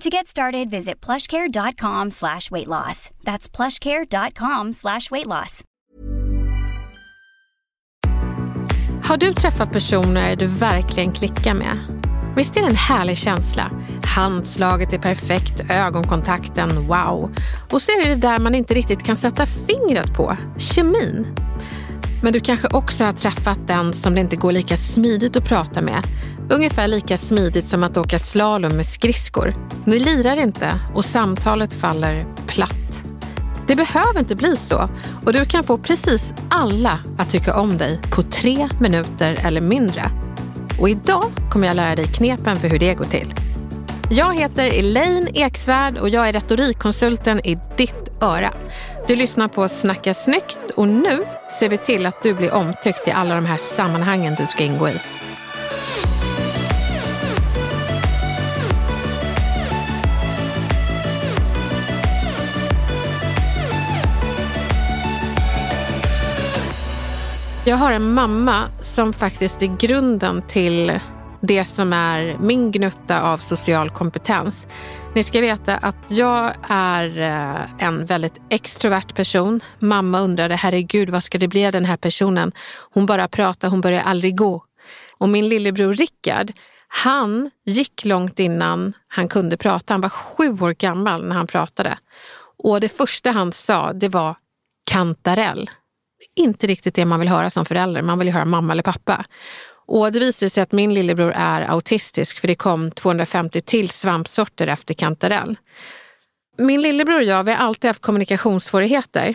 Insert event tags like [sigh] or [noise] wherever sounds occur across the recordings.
To get started, visit plushcare.com slash weight loss. That's plushcare.com slash weight loss. Har du träffat personer du verkligen klickar med? Visst är det en härlig känsla? Handslaget är perfekt, ögonkontakten, wow. Och så är det det där man inte riktigt kan sätta fingret på, kemin. Men du kanske också har träffat den som det inte går lika smidigt att prata med. Ungefär lika smidigt som att åka slalom med skridskor. Ni lirar inte och samtalet faller platt. Det behöver inte bli så och du kan få precis alla att tycka om dig på tre minuter eller mindre. Och idag kommer jag lära dig knepen för hur det går till. Jag heter Elaine Eksvärd och jag är retorikkonsulten i ditt öra. Du lyssnar på Snacka snyggt och nu ser vi till att du blir omtyckt i alla de här sammanhangen du ska ingå i. Jag har en mamma som faktiskt är grunden till det som är min gnutta av social kompetens. Ni ska veta att jag är eh, en väldigt extrovert person. Mamma undrade, herregud vad ska det bli av den här personen? Hon bara pratar, hon börjar aldrig gå. Och min lillebror Rickard, han gick långt innan han kunde prata. Han var sju år gammal när han pratade. Och det första han sa, det var kantarell. Inte riktigt det man vill höra som förälder. Man vill ju höra mamma eller pappa. Och det visade sig att min lillebror är autistisk för det kom 250 till svampsorter efter kantarell. Min lillebror och jag vi har alltid haft kommunikationssvårigheter.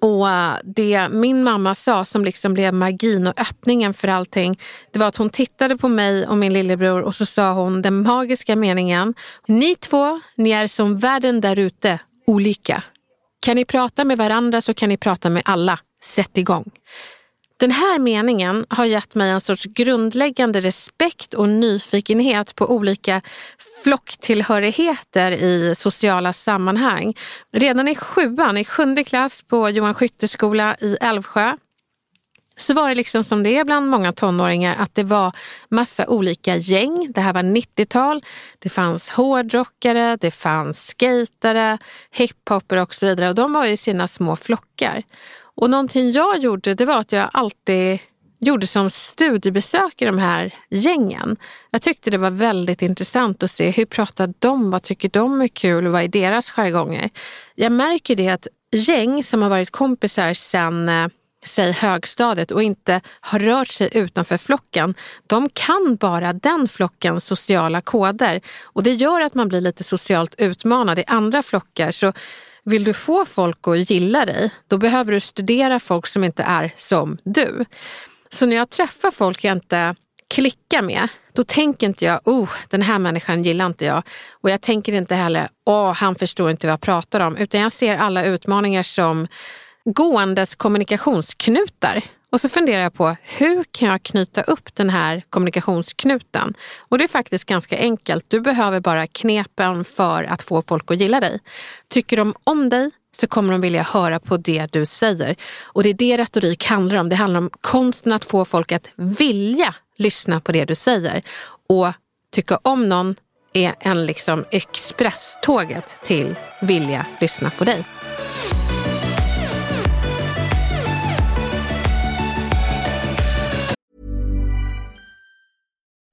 Och eh, det min mamma sa som liksom blev magin och öppningen för allting, det var att hon tittade på mig och min lillebror och så sa hon den magiska meningen. Ni två, ni är som världen där ute, olika. Kan ni prata med varandra så kan ni prata med alla. Sätt igång. Den här meningen har gett mig en sorts grundläggande respekt och nyfikenhet på olika flocktillhörigheter i sociala sammanhang. Redan i sjuan, i sjunde klass på Johan Skytteskola i Älvsjö så var det liksom som det är bland många tonåringar att det var massa olika gäng. Det här var 90-tal. Det fanns hårdrockare, det fanns skatare, hiphopper och så vidare. Och de var i sina små flockar. Och någonting jag gjorde det var att jag alltid gjorde som studiebesök i de här gängen. Jag tyckte det var väldigt intressant att se hur pratar de, vad tycker de är kul och vad är deras jargonger. Jag märker det att gäng som har varit kompisar sedan eh, säg högstadiet och inte har rört sig utanför flocken, de kan bara den flockens sociala koder. Och det gör att man blir lite socialt utmanad i andra flockar. Så vill du få folk att gilla dig, då behöver du studera folk som inte är som du. Så när jag träffar folk jag inte klickar med, då tänker inte jag, oh, den här människan gillar inte jag. Och jag tänker inte heller, åh, oh, han förstår inte vad jag pratar om. Utan jag ser alla utmaningar som gåendes kommunikationsknutar. Och så funderar jag på hur kan jag knyta upp den här kommunikationsknuten? Och det är faktiskt ganska enkelt. Du behöver bara knepen för att få folk att gilla dig. Tycker de om dig så kommer de vilja höra på det du säger. Och det är det retorik handlar om. Det handlar om konsten att få folk att vilja lyssna på det du säger. Och tycka om någon är en liksom expresståget till vilja lyssna på dig.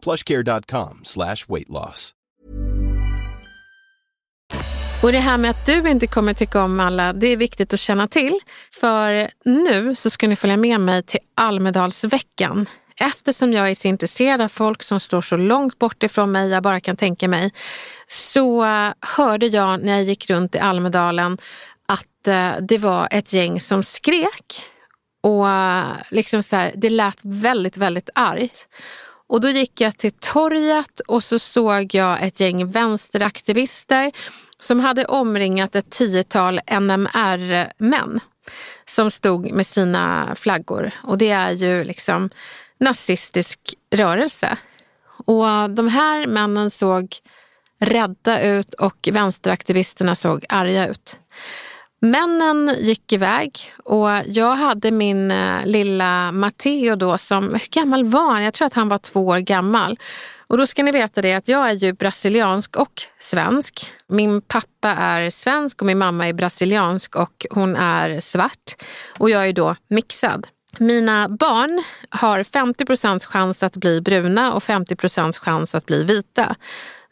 plushcare.com slash weight loss. Och det här med att du inte kommer tycka om alla, det är viktigt att känna till. För nu så ska ni följa med mig till Almedalsveckan. Eftersom jag är så intresserad av folk som står så långt bort ifrån mig jag bara kan tänka mig, så eh, hörde jag när jag gick runt i Almedalen att eh, det var ett gäng som skrek. Och eh, liksom så här, det lät väldigt, väldigt argt. Och då gick jag till torget och så såg jag ett gäng vänsteraktivister som hade omringat ett tiotal NMR-män som stod med sina flaggor. Och det är ju liksom nazistisk rörelse. Och de här männen såg rädda ut och vänsteraktivisterna såg arga ut. Männen gick iväg och jag hade min eh, lilla Matteo då som, hur gammal var han? Jag tror att han var två år gammal. Och då ska ni veta det att jag är ju brasiliansk och svensk. Min pappa är svensk och min mamma är brasiliansk och hon är svart. Och jag är då mixad. Mina barn har 50% chans att bli bruna och 50% chans att bli vita.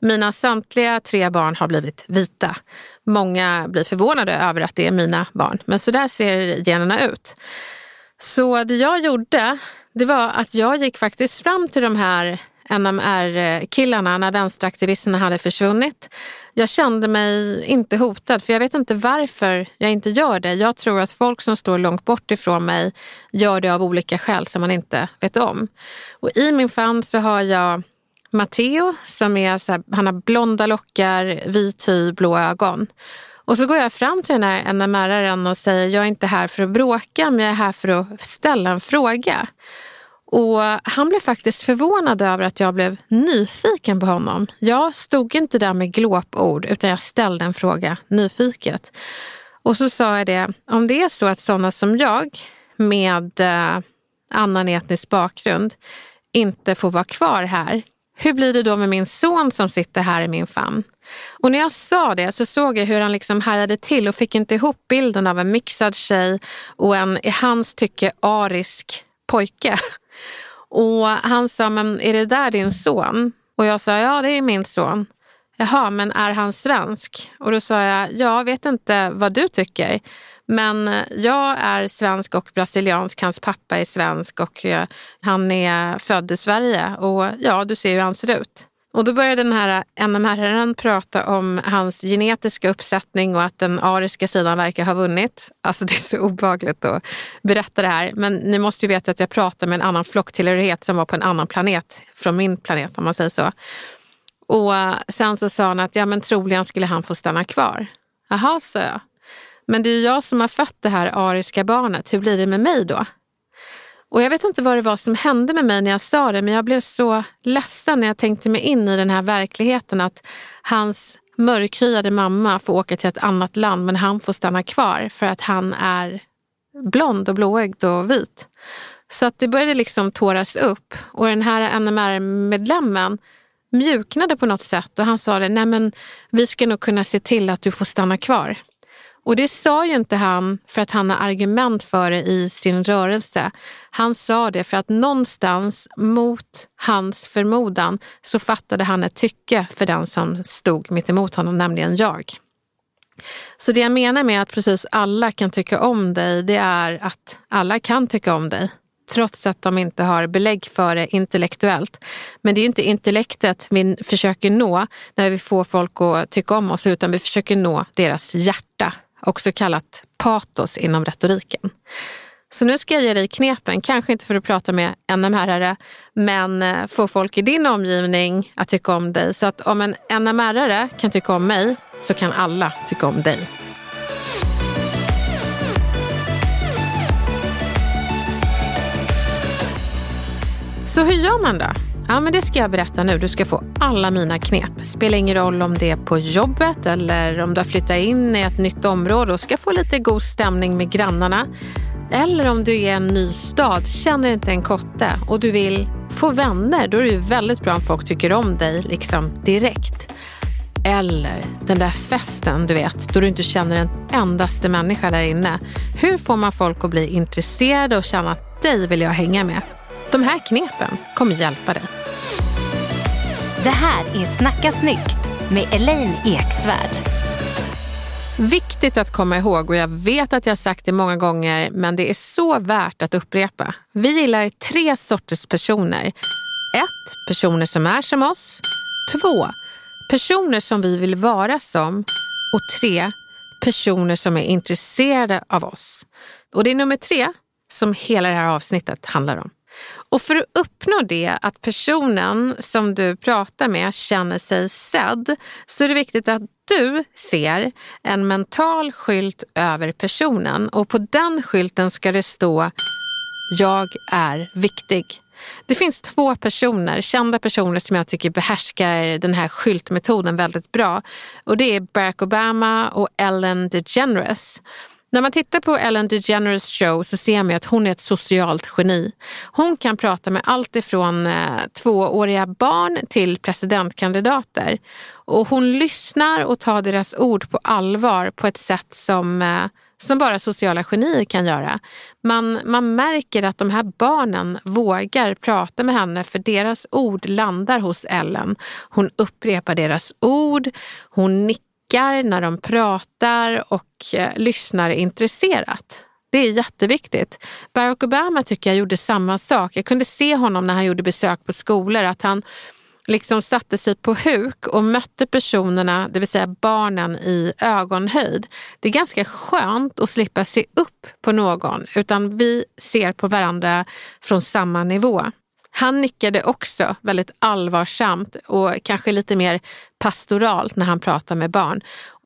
Mina samtliga tre barn har blivit vita. Många blir förvånade över att det är mina barn, men så där ser generna ut. Så det jag gjorde, det var att jag gick faktiskt fram till de här NMR-killarna när vänsteraktivisterna hade försvunnit. Jag kände mig inte hotad, för jag vet inte varför jag inte gör det. Jag tror att folk som står långt bort ifrån mig gör det av olika skäl som man inte vet om. Och I min famn så har jag Matteo som är så här, han har blonda lockar, vit hy, blå ögon. Och så går jag fram till den här NMR-aren och säger jag är inte här för att bråka men jag är här för att ställa en fråga. Och han blev faktiskt förvånad över att jag blev nyfiken på honom. Jag stod inte där med glåpord utan jag ställde en fråga nyfiket. Och så sa jag det, om det är så att sådana som jag med eh, annan etnisk bakgrund inte får vara kvar här, hur blir det då med min son som sitter här i min famn? Och när jag sa det så såg jag hur han liksom hajade till och fick inte ihop bilden av en mixad tjej och en i hans tycke arisk pojke. [laughs] Och han sa, men är det där din son? Och jag sa, ja det är min son. Jaha, men är han svensk? Och då sa jag, jag vet inte vad du tycker. Men eh, jag är svensk och brasiliansk, hans pappa är svensk och eh, han är född i Sverige. Och ja, du ser hur han ser ut. Och då började den här eh, NMR-herren prata om hans genetiska uppsättning och att den ariska sidan verkar ha vunnit. Alltså det är så obehagligt att berätta det här. Men ni måste ju veta att jag pratar med en annan flocktillhörighet som var på en annan planet, från min planet om man säger så. Och sen så sa han att ja men troligen skulle han få stanna kvar. Jaha, sa jag. Men det är ju jag som har fött det här ariska barnet. Hur blir det med mig då? Och jag vet inte vad det var som hände med mig när jag sa det, men jag blev så ledsen när jag tänkte mig in i den här verkligheten att hans mörkhyade mamma får åka till ett annat land men han får stanna kvar för att han är blond och blåögd och vit. Så att det började liksom tåras upp och den här NMR-medlemmen mjuknade på något sätt och han sa det, nej men vi ska nog kunna se till att du får stanna kvar. Och det sa ju inte han för att han har argument för det i sin rörelse. Han sa det för att någonstans mot hans förmodan så fattade han ett tycke för den som stod mitt emot honom, nämligen jag. Så det jag menar med att precis alla kan tycka om dig, det är att alla kan tycka om dig. trots att de inte har belägg för det intellektuellt. Men det är inte intellektet vi försöker nå när vi får folk att tycka om oss, utan vi försöker nå deras hjärta, också kallat patos inom retoriken. Så nu ska jag ge dig knepen, kanske inte för att prata med NMR-are, men eh, få folk i din omgivning att tycka om dig. Så att om en NMR-are kan tycka om mig så kan alla tycka om dig. Så hur gör man då? Ja, men det ska jag berätta nu. Du ska få alla mina knep. Spelar ingen roll om det är på jobbet eller om du har flyttat in i ett nytt område och ska få lite god stämning med grannarna. Eller om du är i en ny stad, känner inte en kotte och du vill få vänner, då är det ju väldigt bra om folk tycker om dig liksom direkt. Eller den där festen, du vet, då du inte känner en endaste människa där inne. Hur får man folk att bli intresserade och känna att dig vill jag hänga med? De här knepen kommer hjälpa dig. Det här är Snacka snyggt med Elaine Eksvärd. Viktigt att komma ihåg och jag vet att jag sagt det många gånger men det är så värt att upprepa. Vi gillar tre sorters personer. Ett, personer som är som oss. Två, personer som vi vill vara som. Och tre, personer som är intresserade av oss. Och det är nummer tre som hela det här avsnittet handlar om. Och för att uppnå det, att personen som du pratar med känner sig sedd, så är det viktigt att du ser en mental skylt över personen och på den skylten ska det stå “Jag är viktig”. Det finns två personer, kända personer som jag tycker behärskar den här skyltmetoden väldigt bra. Och Det är Barack Obama och Ellen DeGeneres. När man tittar på Ellen DeGeneres show så ser man att hon är ett socialt geni. Hon kan prata med allt ifrån eh, tvååriga barn till presidentkandidater. Och hon lyssnar och tar deras ord på allvar på ett sätt som, eh, som bara sociala genier kan göra. Man, man märker att de här barnen vågar prata med henne för deras ord landar hos Ellen. Hon upprepar deras ord, hon nickar nickar när de pratar och eh, lyssnar intresserat. Det är jätteviktigt. Barack Obama tycker jag gjorde samma sak. Jag kunde se honom när han gjorde besök på skolor, att han liksom satte sig på huk och mötte personerna, det vill säga barnen, i ögonhöjd. Det är ganska skönt att slippa se upp på någon, utan vi ser på varandra från samma nivå. Han nickade också väldigt allvarsamt och kanske lite mer pastoralt när han pratade med barn.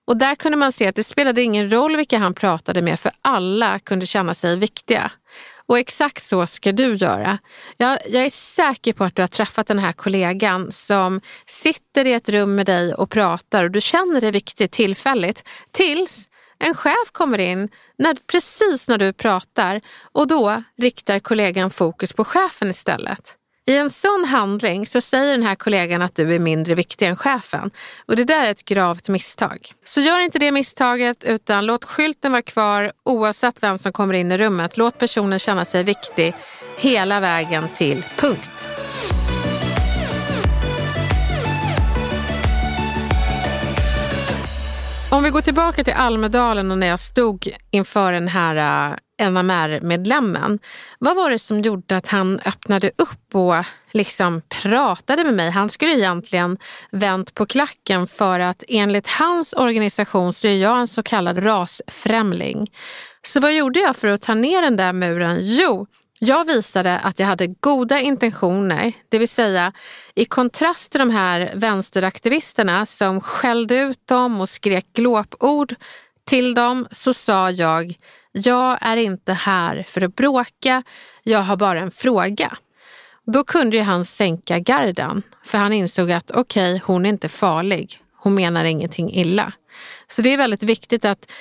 Och där kunde man se att det spelade ingen roll vilka han pratade med för alla kunde känna sig viktiga. Och exakt så ska du göra. Jag, jag, är säker på att du har träffat den här kollegan som sitter i ett rum med dig och pratar och du känner dig viktig tillfälligt tills en chef kommer in när, precis när du pratar och då riktar kollegan fokus på chefen istället. I en sån handling så säger den här kollegan att du är mindre viktig än chefen. Och det där är ett gravt misstag. Så gör inte det misstaget utan låt skylten vara kvar oavsett vem som kommer in i rummet. Låt personen känna sig viktig hela vägen till punkt. Om vi går tillbaka till Almedalen och när jag stod inför den här äh, NMR-medlemmen. Vad var det som gjorde att han öppnade upp och liksom pratade med mig? Han skulle egentligen vänt på klacken för att enligt hans organisation så är jag en så kallad rasfrämling. Så vad gjorde jag för att ta ner den där muren? Jo, jag visade att jag hade goda intentioner, det vill säga i kontrast till de här vänsteraktivisterna som skällde ut dem och skrek glåpord till dem så sa jag jag är inte här för att bråka, jag har bara en fråga. Då kunde ju han sänka garden, för han insåg att okej, okay, hon är inte farlig. Hon menar ingenting illa. Så det är väldigt viktigt att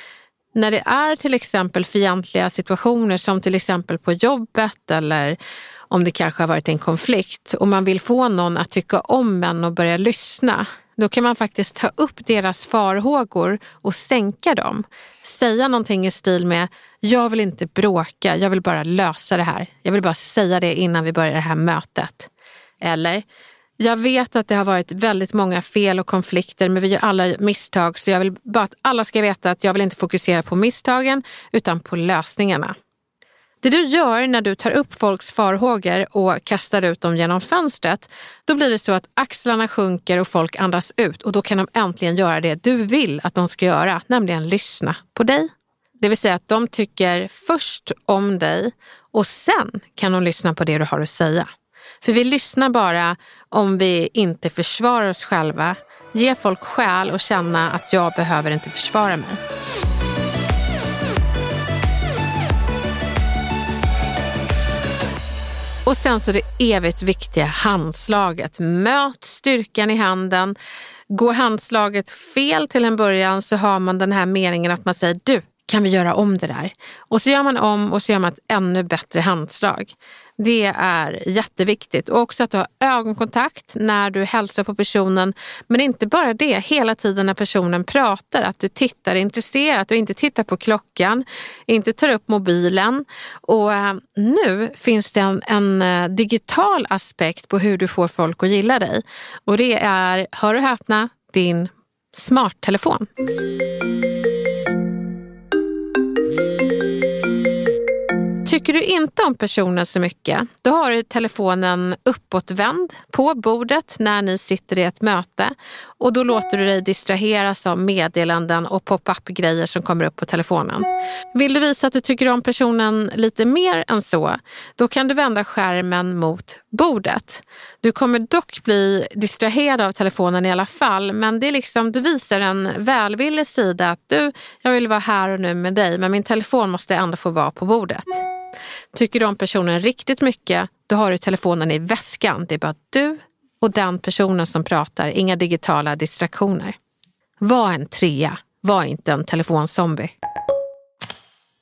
när det är till exempel fientliga situationer som till exempel på jobbet eller om det kanske har varit en konflikt och man vill få någon att tycka om en och börja lyssna, då kan man faktiskt ta upp deras farhågor och sänka dem. Säga någonting i stil med, jag vill inte bråka, jag vill bara lösa det här. Jag vill bara säga det innan vi börjar det här mötet. Eller, jag vet att det har varit väldigt många fel och konflikter men vi gör alla misstag så jag vill bara att alla ska veta att jag vill inte fokusera på misstagen utan på lösningarna. Det du gör när du tar upp folks farhågor och kastar ut dem genom fönstret, då blir det så att axlarna sjunker och folk andas ut och då kan de äntligen göra det du vill att de ska göra, nämligen lyssna på dig. Det vill säga att de tycker först om dig och sen kan de lyssna på det du har att säga. För vi lyssnar bara om vi inte försvarar oss själva, ger folk skäl och känna att jag behöver inte försvara mig. Och sen så det evigt viktiga handslaget. Möt styrkan i handen. Går handslaget fel till en början så har man den här meningen att man säger du, kan vi göra om det där? Och så gör man om och så gör man ett ännu bättre handslag. Det är jätteviktigt. Och också att du har ögonkontakt när du hälsar på personen. Men inte bara det, hela tiden när personen pratar, att du tittar intresserat och inte tittar på klockan, inte tar upp mobilen. Och eh, nu finns det en, en eh, digital aspekt på hur du får folk att gilla dig. Och det är, hör och häpna, din smarttelefon. Tycker du inte om personen så mycket, då har du telefonen uppåtvänd på bordet när ni sitter i ett möte och då låter du dig distraheras av meddelanden och pop-up-grejer som kommer upp på telefonen. Vill du visa att du tycker om personen lite mer än så, då kan du vända skärmen mot bordet. Du kommer dock bli distraherad av telefonen i alla fall, men det är liksom, du visar en välvillig sida att du, jag vill vara här och nu med dig, men min telefon måste ändå få vara på bordet. Tycker du om personen riktigt mycket, då har du telefonen i väskan. Det är bara du och den personen som pratar, inga digitala distraktioner. Var en trea, var inte en telefonzombie.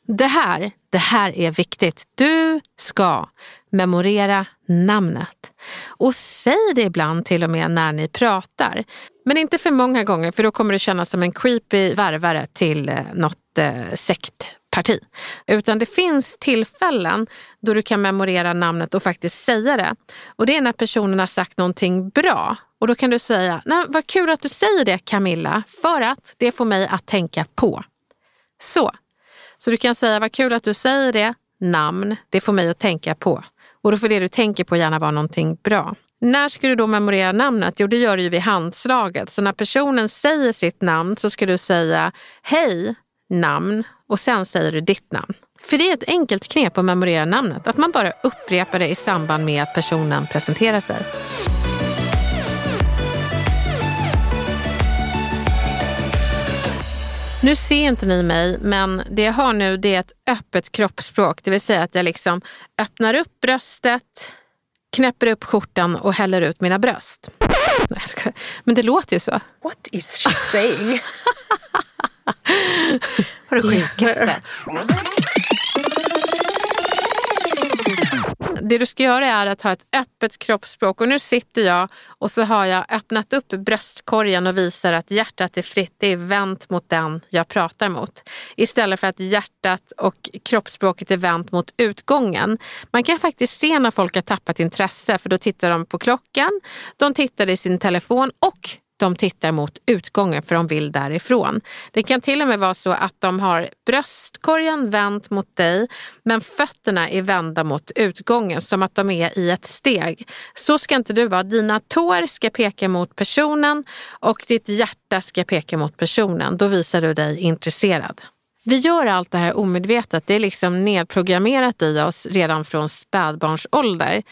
Det här, det här är viktigt. Du ska memorera namnet. Och säg det ibland till och med när ni pratar. Men inte för många gånger för då kommer det kännas som en creepy värvare till eh, något eh, sekt parti. Utan det finns tillfällen då du kan memorera namnet och faktiskt säga det. Och det är när personen har sagt någonting bra. Och då kan du säga, Nej, vad kul att du säger det Camilla, för att det får mig att tänka på. Så. Så du kan säga, vad kul att du säger det, namn, det får mig att tänka på. Och då får det du tänker på gärna vara någonting bra. När ska du då memorera namnet? Jo, det gör du ju vid handslaget. Så när personen säger sitt namn så ska du säga Hej, namn och sen säger du ditt namn. För det är ett enkelt knep att memorera namnet, att man bara upprepar det i samband med att personen presenterar sig. Nu ser inte ni mig, men det jag har nu det är ett öppet kroppsspråk. Det vill säga att jag liksom öppnar upp bröstet, knäpper upp skjortan och häller ut mina bröst. Men det låter ju så. What is she saying? [laughs] Var det sjukaste. Det du ska göra är att ha ett öppet kroppsspråk och nu sitter jag och så har jag öppnat upp bröstkorgen och visar att hjärtat är fritt. Det är vänt mot den jag pratar mot. Istället för att hjärtat och kroppsspråket är vänt mot utgången. Man kan faktiskt se när folk har tappat intresse för då tittar de på klockan, de tittar i sin telefon och de tittar mot utgången för de vill därifrån. Det kan till och med vara så att de har bröstkorgen vänd mot dig men fötterna är vända mot utgången som att de är i ett steg. Så ska inte du vara. Dina tår ska peka mot personen och ditt hjärta ska peka mot personen. Då visar du dig intresserad. Vi gör allt det här omedvetet. Det är liksom nedprogrammerat i oss redan från spädbarnsålder.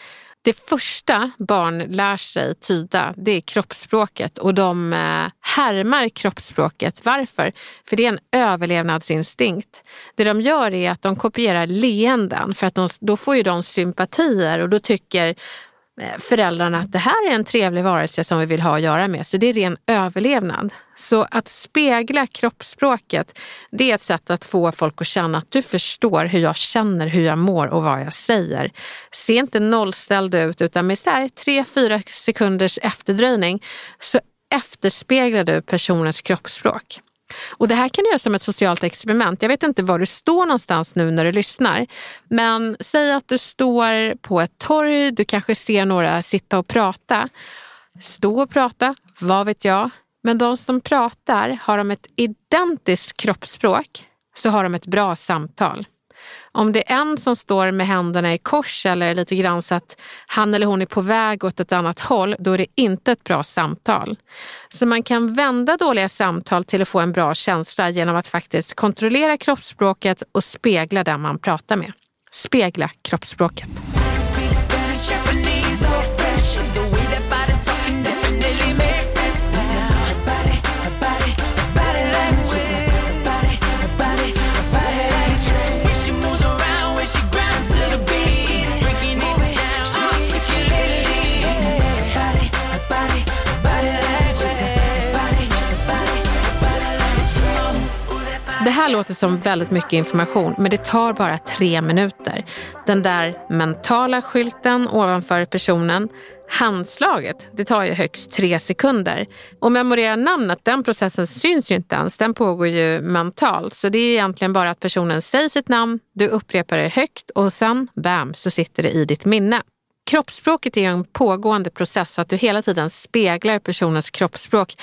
Det första barn lär sig tyda det är kroppsspråket och de eh, härmar kroppsspråket. Varför? För det är en överlevnadsinstinkt. Det de gör är att de kopierar leenden för att de, då får ju de sympatier och då tycker Eh, föräldrarna att det här är en trevlig varelse som vi vill ha att göra med. Så det är ren överlevnad. Så att spegla kroppsspråket, det är ett sätt att få folk att känna att du förstår hur jag känner, hur jag mår och vad jag säger. Se inte nollställd ut utan med så här tre, fyra sekunders efterdröjning så efterspeglar du personens kroppsspråk. Och Det här kan du göra som ett socialt experiment. Jag vet inte var du står någonstans nu när du lyssnar. Men säg att du står på ett torg, du kanske ser några sitta och prata. Stå och prata, vad vet jag. Men de som pratar, har de ett identiskt kroppsspråk så har de ett bra samtal. Om det är en som står med händerna i kors eller lite grann så att han eller hon är på väg åt ett annat håll, då är det inte ett bra samtal. Så man kan vända dåliga samtal till att få en bra känsla genom att faktiskt kontrollera kroppsspråket och spegla den man pratar med. Spegla kroppsspråket. Det här låter som väldigt mycket information, men det tar bara tre minuter. Den där mentala skylten ovanför personen, handslaget, det tar ju högst tre sekunder. Och memorera namnet, den processen syns ju inte ens, den pågår ju mentalt. Så det är egentligen bara att personen säger sitt namn, du upprepar det högt och sen, bam, så sitter det i ditt minne. Kroppsspråket är en pågående process, att du hela tiden speglar personens kroppsspråk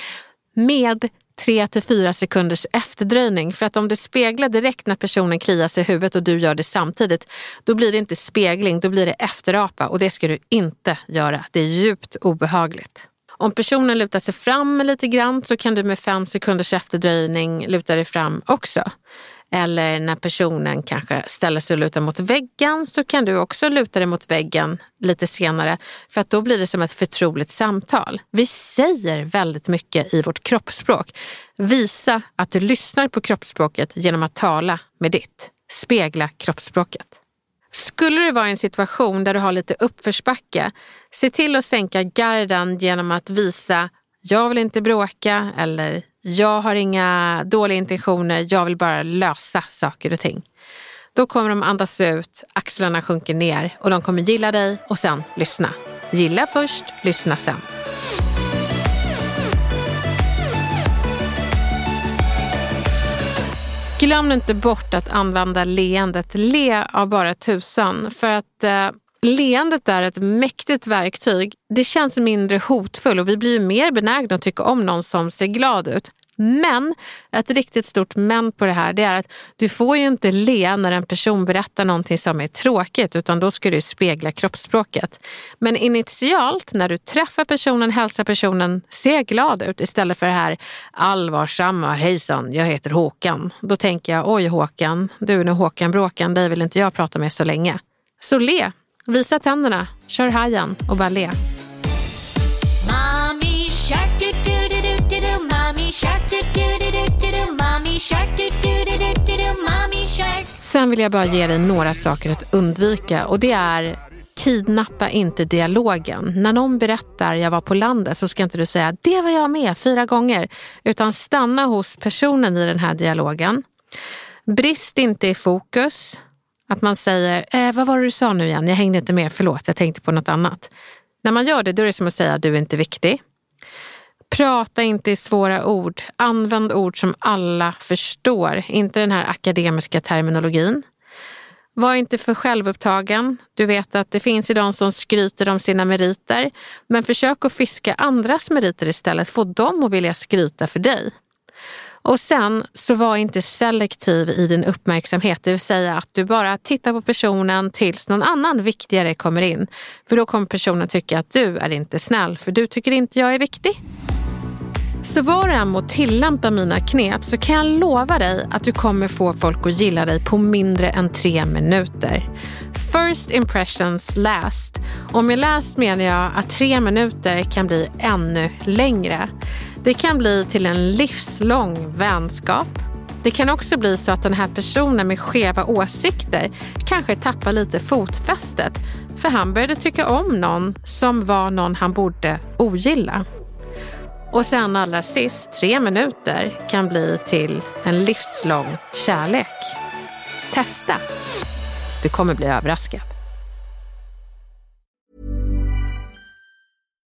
med 3 till 4 sekunders efterdröjning. För att om det speglar direkt när personen kliar sig i huvudet och du gör det samtidigt, då blir det inte spegling, då blir det efterapa och det ska du inte göra. Det är djupt obehagligt. Om personen lutar sig fram lite grann så kan du med 5 sekunders efterdröjning luta dig fram också. Eller när personen kanske ställer sig och lutar mot väggen så kan du också luta dig mot väggen lite senare för att då blir det som ett förtroligt samtal. Vi säger väldigt mycket i vårt kroppsspråk. Visa att du lyssnar på kroppsspråket genom att tala med ditt. Spegla kroppsspråket. Skulle du vara i en situation där du har lite uppförsbacke, se till att sänka garden genom att visa jag vill inte bråka eller jag har inga dåliga intentioner, jag vill bara lösa saker och ting. Då kommer de andas ut, axlarna sjunker ner och de kommer gilla dig och sen lyssna. Gilla först, lyssna sen. Glöm inte bort att använda leendet. Le av bara tusan. För att eh, Leendet är ett mäktigt verktyg. Det känns mindre hotfullt och vi blir mer benägna att tycka om någon som ser glad ut. Men, ett riktigt stort men på det här, det är att du får ju inte le när en person berättar någonting som är tråkigt, utan då ska du spegla kroppsspråket. Men initialt, när du träffar personen, hälsar personen, se glad ut istället för det här allvarsamma, hejsan, jag heter Håkan. Då tänker jag, oj Håkan, du nu Håkan Bråkan, dig vill inte jag prata med så länge. Så le, Visa tänderna, kör hajen och bara le. Sen vill jag bara ge dig några saker att undvika och det är Kidnappa inte dialogen. När någon berättar jag var på landet så ska inte du säga det var jag med fyra gånger utan stanna hos personen i den här dialogen. Brist inte i fokus. Att man säger, eh, vad var det du sa nu igen? Jag hängde inte med, förlåt, jag tänkte på något annat. När man gör det, då är det som att säga, du är inte viktig. Prata inte i svåra ord. Använd ord som alla förstår, inte den här akademiska terminologin. Var inte för självupptagen. Du vet att det finns ju de som skryter om sina meriter. Men försök att fiska andras meriter istället. Få dem att vilja skryta för dig. Och sen så var inte selektiv i din uppmärksamhet, det vill säga att du bara tittar på personen tills någon annan viktigare kommer in. För då kommer personen tycka att du är inte snäll, för du tycker inte jag är viktig. Så var du än må tillämpa mina knep så kan jag lova dig att du kommer få folk att gilla dig på mindre än tre minuter. First impressions last. Och med last menar jag att tre minuter kan bli ännu längre. Det kan bli till en livslång vänskap. Det kan också bli så att den här personen med skeva åsikter kanske tappar lite fotfästet för han började tycka om någon som var någon han borde ogilla. Och sen allra sist, tre minuter kan bli till en livslång kärlek. Testa! Du kommer bli överraskad.